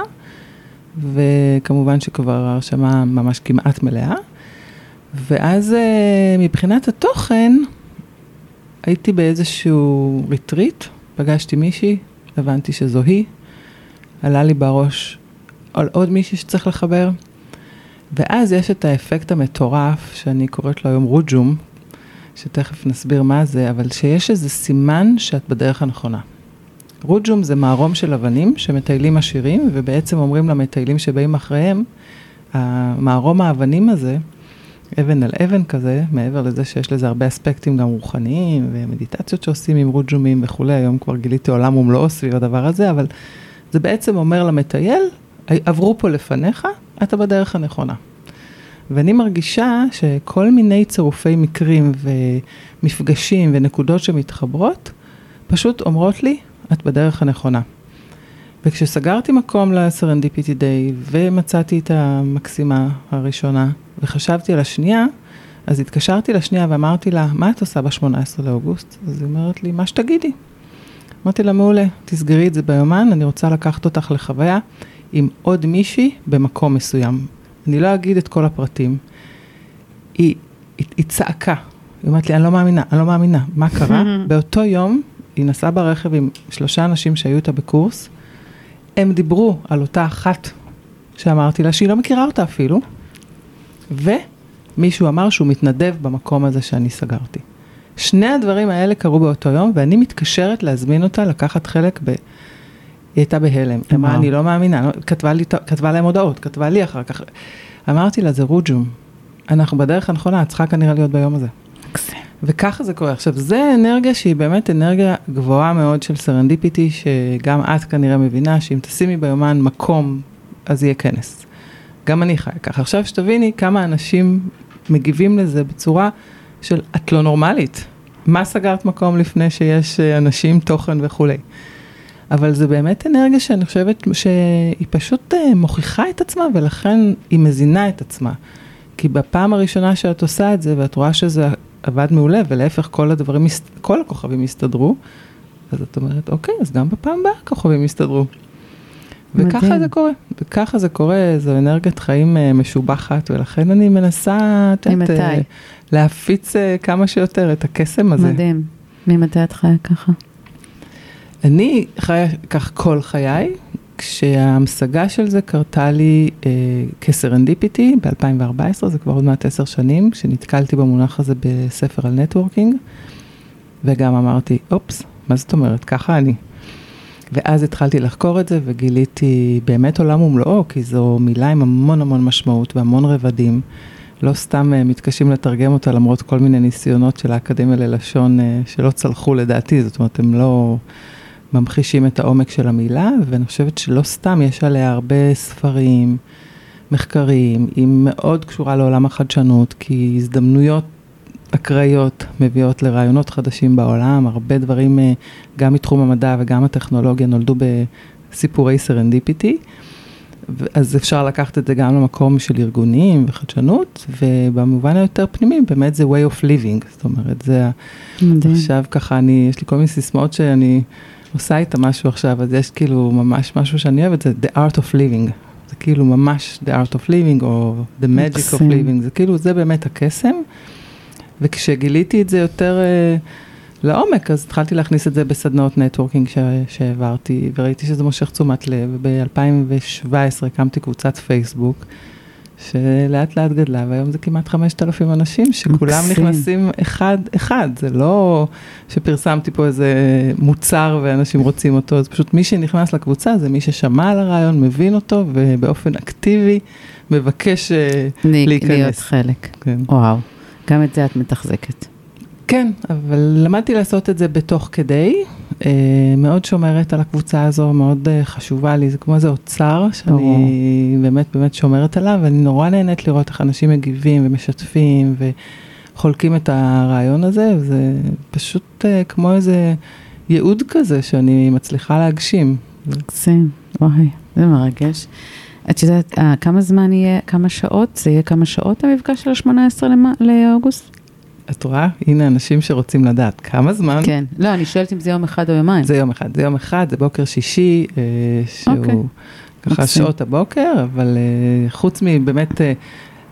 וכמובן שכבר ההרשמה ממש כמעט מלאה. ואז אה, מבחינת התוכן, הייתי באיזשהו ריטריט, פגשתי מישהי, הבנתי שזו היא, עלה לי בראש על עוד מישהי שצריך לחבר, ואז יש את האפקט המטורף, שאני קוראת לו היום רוג'ום, שתכף נסביר מה זה, אבל שיש איזה סימן שאת בדרך הנכונה. רוג'ום זה מערום של אבנים שמטיילים עשירים, ובעצם אומרים למטיילים שבאים אחריהם, המערום האבנים הזה, אבן על אבן כזה, מעבר לזה שיש לזה הרבה אספקטים גם רוחניים, ומדיטציות שעושים עם רוג'ומים וכולי, היום כבר גיליתי עולם ומלואו סביב הדבר הזה, אבל זה בעצם אומר למטייל, עברו פה לפניך, אתה בדרך הנכונה. ואני מרגישה שכל מיני צירופי מקרים ומפגשים ונקודות שמתחברות, פשוט אומרות לי, את בדרך הנכונה. וכשסגרתי מקום לסרנדיפיטי דיי ומצאתי את המקסימה הראשונה וחשבתי על השנייה, אז התקשרתי לשנייה ואמרתי לה, מה את עושה ב-18 לאוגוסט? אז היא אומרת לי, מה שתגידי. אמרתי לה, מעולה, תסגרי את זה ביומן, אני רוצה לקחת אותך לחוויה עם עוד מישהי במקום מסוים. אני לא אגיד את כל הפרטים. היא, היא, היא צעקה, היא אומרת לי, אני לא מאמינה, אני לא מאמינה, מה קרה? באותו יום היא נסעה ברכב עם שלושה אנשים שהיו איתה בקורס, הם דיברו על אותה אחת שאמרתי לה שהיא לא מכירה אותה אפילו, ומישהו אמר שהוא מתנדב במקום הזה שאני סגרתי. שני הדברים האלה קרו באותו יום, ואני מתקשרת להזמין אותה לקחת חלק ב... היא הייתה בהלם, היא אמרה, אני לא מאמינה, כתבה, לי, כתבה להם הודעות, כתבה לי אחר כך. אמרתי לה, זה רוג'ום, אנחנו בדרך הנכונה, את צריכה כנראה להיות ביום הזה. וככה זה קורה. עכשיו, זה אנרגיה שהיא באמת אנרגיה גבוהה מאוד של serendipity, שגם את כנראה מבינה שאם תשימי ביומן מקום, אז יהיה כנס. גם אני חיה ככה. עכשיו שתביני כמה אנשים מגיבים לזה בצורה של את לא נורמלית. מה סגרת מקום לפני שיש אה, אנשים, תוכן וכולי. אבל זה באמת אנרגיה שאני חושבת שהיא פשוט אה, מוכיחה את עצמה ולכן היא מזינה את עצמה. כי בפעם הראשונה שאת עושה את זה ואת רואה שזה עבד מעולה, ולהפך כל הדברים, כל הכוכבים הסתדרו, אז את אומרת, אוקיי, אז גם בפעם הבאה הכוכבים יסתדרו. וככה מדהים. זה קורה, וככה זה קורה, זו אנרגיית חיים uh, משובחת, ולכן אני מנסה, את יודעת, uh, להפיץ uh, כמה שיותר את הקסם הזה. מדהים. ממתי את חיה ככה? אני חיה כך כל חיי, כשההמשגה של זה קרתה לי אה, כסרנדיפיטי ב-2014, זה כבר עוד מעט עשר שנים, כשנתקלתי במונח הזה בספר על נטוורקינג, וגם אמרתי, אופס, מה זאת אומרת, ככה אני. ואז התחלתי לחקור את זה וגיליתי באמת עולם ומלואו, כי זו מילה עם המון המון משמעות והמון רבדים. לא סתם uh, מתקשים לתרגם אותה למרות כל מיני ניסיונות של האקדמיה ללשון uh, שלא צלחו לדעתי, זאת אומרת, הם לא... ממחישים את העומק של המילה, ואני חושבת שלא סתם יש עליה הרבה ספרים, מחקרים, היא מאוד קשורה לעולם החדשנות, כי הזדמנויות אקראיות מביאות לרעיונות חדשים בעולם, הרבה דברים אה, גם מתחום המדע וגם הטכנולוגיה נולדו בסיפורי serendipity. אז אפשר לקחת את זה גם למקום של ארגונים וחדשנות, ובמובן היותר פנימי, באמת זה way of living, זאת אומרת, זה... מדהים. עכשיו ככה, אני, יש לי כל מיני סיסמאות שאני עושה איתה משהו עכשיו, אז יש כאילו ממש משהו שאני אוהבת, זה The Art of Living. זה כאילו ממש The Art of Living, או The Magic of Living, זה כאילו, זה באמת הקסם. וכשגיליתי את זה יותר uh, לעומק, אז התחלתי להכניס את זה בסדנאות נטוורקינג שהעברתי, וראיתי שזה מושך תשומת לב, וב-2017 הקמתי קבוצת פייסבוק. שלאט לאט גדלה, והיום זה כמעט 5,000 אנשים, שכולם מקסים. נכנסים אחד-אחד, זה לא שפרסמתי פה איזה מוצר ואנשים רוצים אותו, זה פשוט מי שנכנס לקבוצה זה מי ששמע על הרעיון, מבין אותו, ובאופן אקטיבי מבקש אה, להיכנס. להיות חלק, כן. וואו, גם את זה את מתחזקת. כן, אבל למדתי לעשות את זה בתוך כדי, מאוד שומרת על הקבוצה הזו, מאוד אה, חשובה לי, זה כמו איזה אוצר שאני באמת באמת שומרת עליו, ואני נורא נהנית לראות איך אנשים מגיבים ומשתפים וחולקים את הרעיון הזה, וזה פשוט אה, כמו איזה ייעוד כזה שאני מצליחה להגשים. מקסים, וואי, זה מרגש. את יודעת, כמה זמן יהיה, כמה שעות? זה יהיה כמה שעות המפגש של ה-18 לאוגוסט? את רואה? הנה אנשים שרוצים לדעת כמה זמן. כן, לא, אני שואלת אם זה יום אחד או יומיים. זה יום אחד, זה יום אחד, זה בוקר שישי, אה, שהוא. אוקיי. ככה מקסים. שעות הבוקר, אבל אה, חוץ מבאמת אה,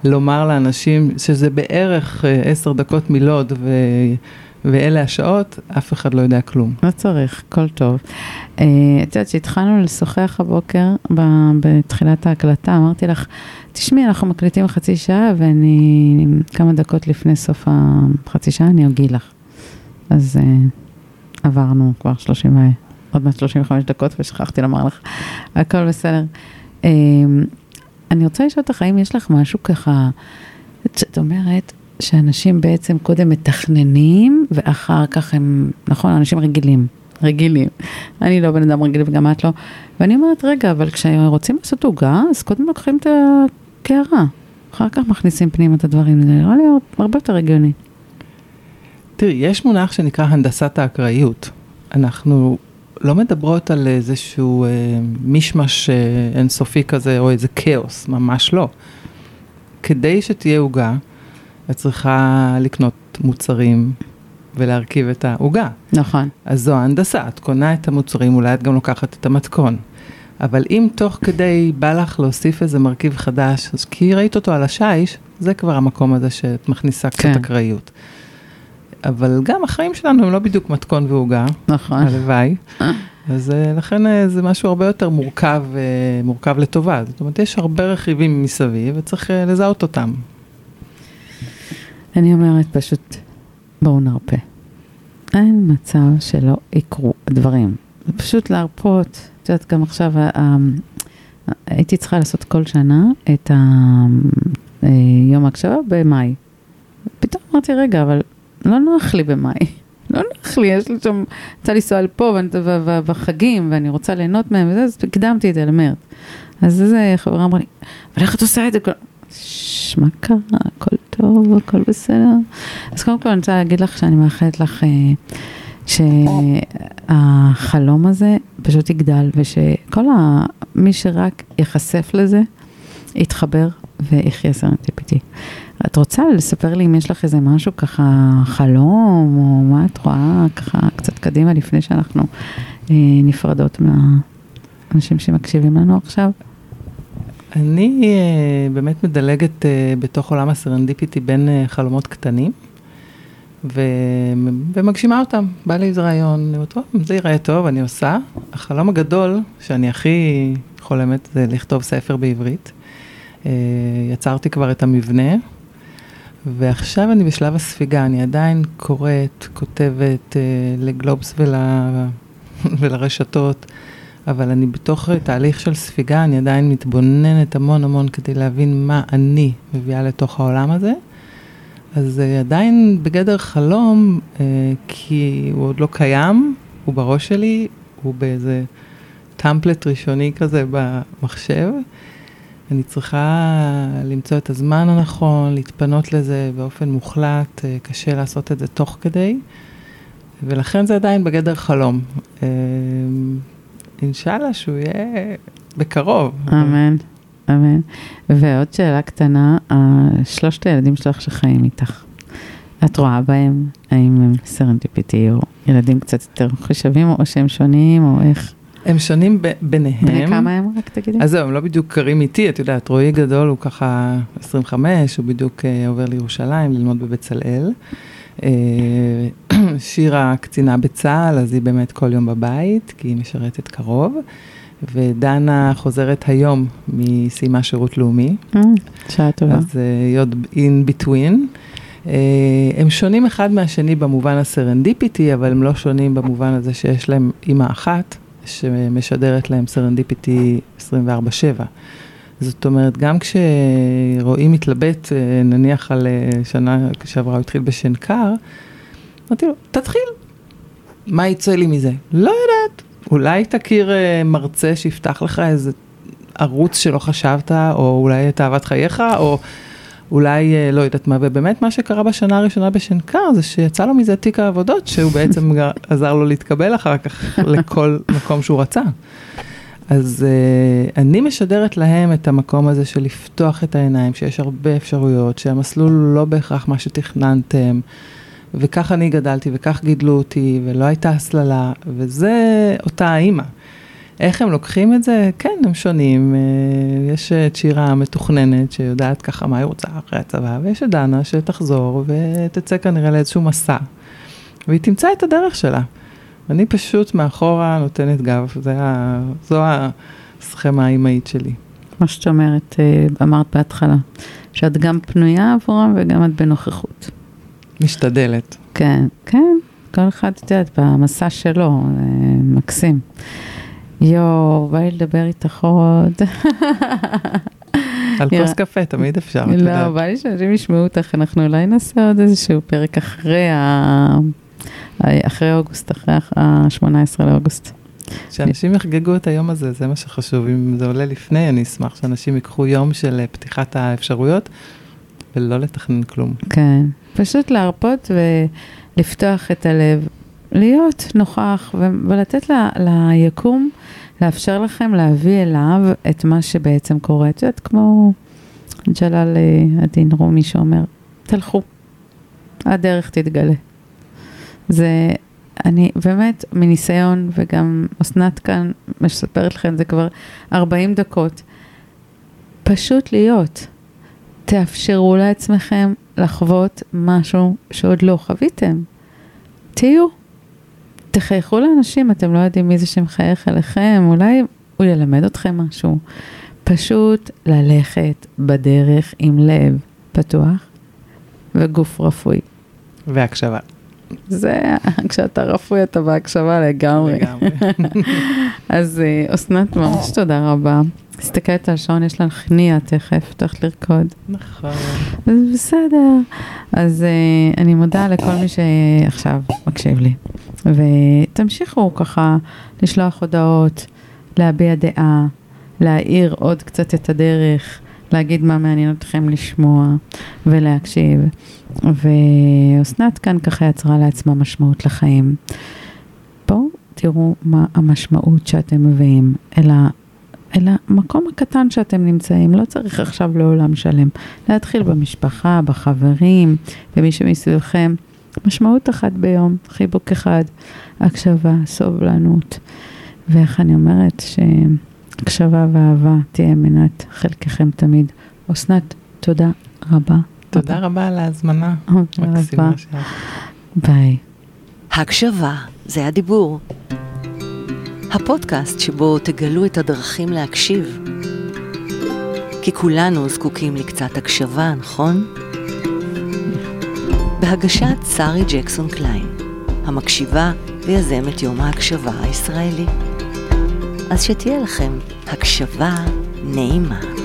לומר לאנשים שזה בערך אה, עשר דקות מלוד, ו... ואלה השעות, אף אחד לא יודע כלום. לא צריך, הכל טוב. אה, את יודעת, כשהתחלנו לשוחח הבוקר, בתחילת ההקלטה, אמרתי לך, תשמעי, אנחנו מקליטים חצי שעה, ואני כמה דקות לפני סוף החצי שעה, אני אגיד לך. אז uh, עברנו כבר 30 ו... עוד מעט 35 דקות ושכחתי לומר לך, הכל בסדר. אני רוצה לשאול אותך, האם יש לך משהו ככה, את אומרת שאנשים בעצם קודם מתכננים ואחר כך הם, נכון, אנשים רגילים, רגילים. אני לא בן אדם רגיל וגם את לא. ואני אומרת, רגע, אבל כשרוצים לעשות עוגה, אז קודם לוקחים את הקערה, אחר כך מכניסים פנימה את הדברים, זה נראה לי הרבה יותר הגיוני. תראי, יש מונח שנקרא הנדסת האקראיות. אנחנו לא מדברות על איזשהו אה, מישמש אה, אינסופי כזה, או איזה כאוס, ממש לא. כדי שתהיה עוגה, את צריכה לקנות מוצרים ולהרכיב את העוגה. נכון. אז זו ההנדסה, את קונה את המוצרים, אולי את גם לוקחת את המתכון. אבל אם תוך כדי בא לך להוסיף איזה מרכיב חדש, אז כי ראית אותו על השיש, זה כבר המקום הזה שאת מכניסה קצת כן. אקראיות. אבל גם החיים שלנו הם לא בדיוק מתכון ועוגה. נכון. הלוואי. אז אה, לכן אה, זה משהו הרבה יותר מורכב, אה, מורכב לטובה. זאת אומרת, יש הרבה רכיבים מסביב וצריך לזהות אותם. אני אומרת פשוט, בואו נרפה. אין מצב שלא יקרו דברים. זה פשוט להרפות. את יודעת, גם עכשיו, הייתי צריכה לעשות כל שנה את יום ההקשבה במאי. פתאום אמרתי, רגע, אבל לא נוח לי במאי. לא נוח לי, יש לי שם, רוצה לנסוע על פה בחגים, ואני רוצה ליהנות מהם וזה, אז הקדמתי את זה למרץ. אז איזה חברה אמרה לי, אבל איך את עושה את זה? מה קרה? הכל טוב, הכל בסדר. אז קודם כל אני רוצה להגיד לך שאני מאחלת לך אה, שהחלום הזה פשוט יגדל, ושכל מי שרק ייחשף לזה, יתחבר ויחיה serendipity. את רוצה לספר לי אם יש לך איזה משהו ככה, חלום, או מה את רואה ככה קצת קדימה לפני שאנחנו אה, נפרדות מהאנשים שמקשיבים לנו עכשיו? אני אה, באמת מדלגת אה, בתוך עולם ה serendipity בין אה, חלומות קטנים, ו... ומגשימה אותם. בא לי איזה רעיון, אני אומרת, זה ייראה טוב, אני עושה. החלום הגדול שאני הכי חולמת זה לכתוב ספר בעברית. אה, יצרתי כבר את המבנה, ועכשיו אני בשלב הספיגה, אני עדיין קוראת, כותבת לגלובס ול... ולרשתות, אבל אני בתוך תהליך של ספיגה, אני עדיין מתבוננת המון המון כדי להבין מה אני מביאה לתוך העולם הזה. אז זה אה, עדיין בגדר חלום, אה, כי הוא עוד לא קיים, הוא בראש שלי, הוא באיזה טמפלט ראשוני כזה במחשב. אני צריכה למצוא את הזמן הנכון, להתפנות לזה באופן מוחלט, אה, קשה לעשות את זה תוך כדי, ולכן זה עדיין בגדר חלום. אה, אינשאללה שהוא יהיה בקרוב. אמן, אמן. ועוד שאלה קטנה, שלושת הילדים שלך שחיים איתך, את רואה בהם, האם הם סרנטיפיטי או ילדים קצת יותר חשבים, או שהם שונים, או איך? הם שונים ב- ביניהם. בני כמה הם רק תגידי? אז זהו, הם לא בדיוק קרים איתי, את יודעת, רועי גדול הוא ככה 25, הוא בדיוק uh, עובר לירושלים ללמוד בבצלאל. Uh, שירה קצינה בצה"ל, אז היא באמת כל יום בבית, כי היא משרתת קרוב. ודנה חוזרת היום מסיימה שירות לאומי. Mm, שעה טובה. אז היא אה, עוד in between. הם שונים אחד מהשני במובן ה serendipity, אבל הם לא שונים במובן הזה שיש להם אימא אחת, שמשדרת להם serendipity 24/7. זאת אומרת, גם כשרועי מתלבט, אה, נניח על אה, שנה שעברה הוא התחיל בשנקר, אמרתי לו, תתחיל, מה יצא לי מזה? לא יודעת, אולי תכיר אה, מרצה שיפתח לך איזה ערוץ שלא חשבת, או אולי את אהבת חייך, או אולי, לא יודעת מה, ובאמת מה שקרה בשנה הראשונה בשנקר זה שיצא לו מזה תיק העבודות, שהוא בעצם עזר לו להתקבל אחר כך לכל מקום שהוא רצה. אז uh, אני משדרת להם את המקום הזה של לפתוח את העיניים, שיש הרבה אפשרויות, שהמסלול הוא לא בהכרח מה שתכננתם, וכך אני גדלתי וכך גידלו אותי, ולא הייתה הסללה, וזה אותה האימא. איך הם לוקחים את זה? כן, הם שונים. אה, יש את שירה המתוכננת שיודעת ככה מה היא רוצה אחרי הצבא, ויש את דנה שתחזור ותצא כנראה לאיזשהו מסע, והיא תמצא את הדרך שלה. אני פשוט מאחורה נותנת גב, ה... זו הסכמה האימהית שלי. מה שאת אומרת, אה, אמרת בהתחלה, שאת גם פנויה עבורם וגם את בנוכחות. משתדלת. כן, כן, כל אחד, את יודעת, במסע שלו, מקסים. יואו, בא לי לדבר איתך עוד. על כוס קפה, תמיד אפשר, את יודעת. לא, בא לי שאנשים ישמעו אותך, אנחנו אולי נעשה עוד איזשהו פרק אחרי ה... אחרי אוגוסט, אחרי ה-18 לאוגוסט. שאנשים יחגגו את היום הזה, זה מה שחשוב. אם זה עולה לפני, אני אשמח שאנשים ייקחו יום של אה, פתיחת האפשרויות, ולא לתכנן כלום. כן, פשוט להרפות ולפתוח את הלב, להיות נוכח ולתת ל- ליקום, לאפשר לכם להביא אליו את מה שבעצם קורה. את יודעת, כמו ג'לאל א-דין רומי שאומר, תלכו, הדרך תתגלה. זה, אני באמת, מניסיון, וגם אסנת כאן מספרת לכם, זה כבר 40 דקות, פשוט להיות. תאפשרו לעצמכם לחוות משהו שעוד לא חוויתם. תהיו. תחייכו לאנשים, אתם לא יודעים מי זה שמחייך אליכם, אולי הוא ילמד אתכם משהו. פשוט ללכת בדרך עם לב פתוח וגוף רפואי. והקשבה. זה, כשאתה רפוי אתה בהקשבה לגמרי. לגמרי. אז אה, אסנת, ממש תודה רבה. מסתכלת על השעון, יש לך נייה תכף, תלך לרקוד. נכון. אז בסדר. אז uh, אני מודה לכל מי שעכשיו מקשיב לי. ותמשיכו ככה לשלוח הודעות, להביע דעה, להאיר עוד קצת את הדרך, להגיד מה מעניין אתכם לשמוע ולהקשיב. ואסנת כאן ככה יצרה לעצמה משמעות לחיים. בואו תראו מה המשמעות שאתם מביאים אל ה... אל המקום הקטן שאתם נמצאים, לא צריך עכשיו לעולם שלם. להתחיל במשפחה, בחברים, במי שמסביבכם. משמעות אחת ביום, חיבוק אחד, הקשבה, סובלנות. ואיך אני אומרת שהקשבה ואהבה תהיה מנת חלקכם תמיד. אסנת, תודה רבה. תודה רבה על ההזמנה. תודה רבה. ביי. הקשבה זה הדיבור. הפודקאסט שבו תגלו את הדרכים להקשיב. כי כולנו זקוקים לקצת הקשבה, נכון? בהגשת שרי ג'קסון קליין, המקשיבה ויזמת יום ההקשבה הישראלי. אז שתהיה לכם הקשבה נעימה.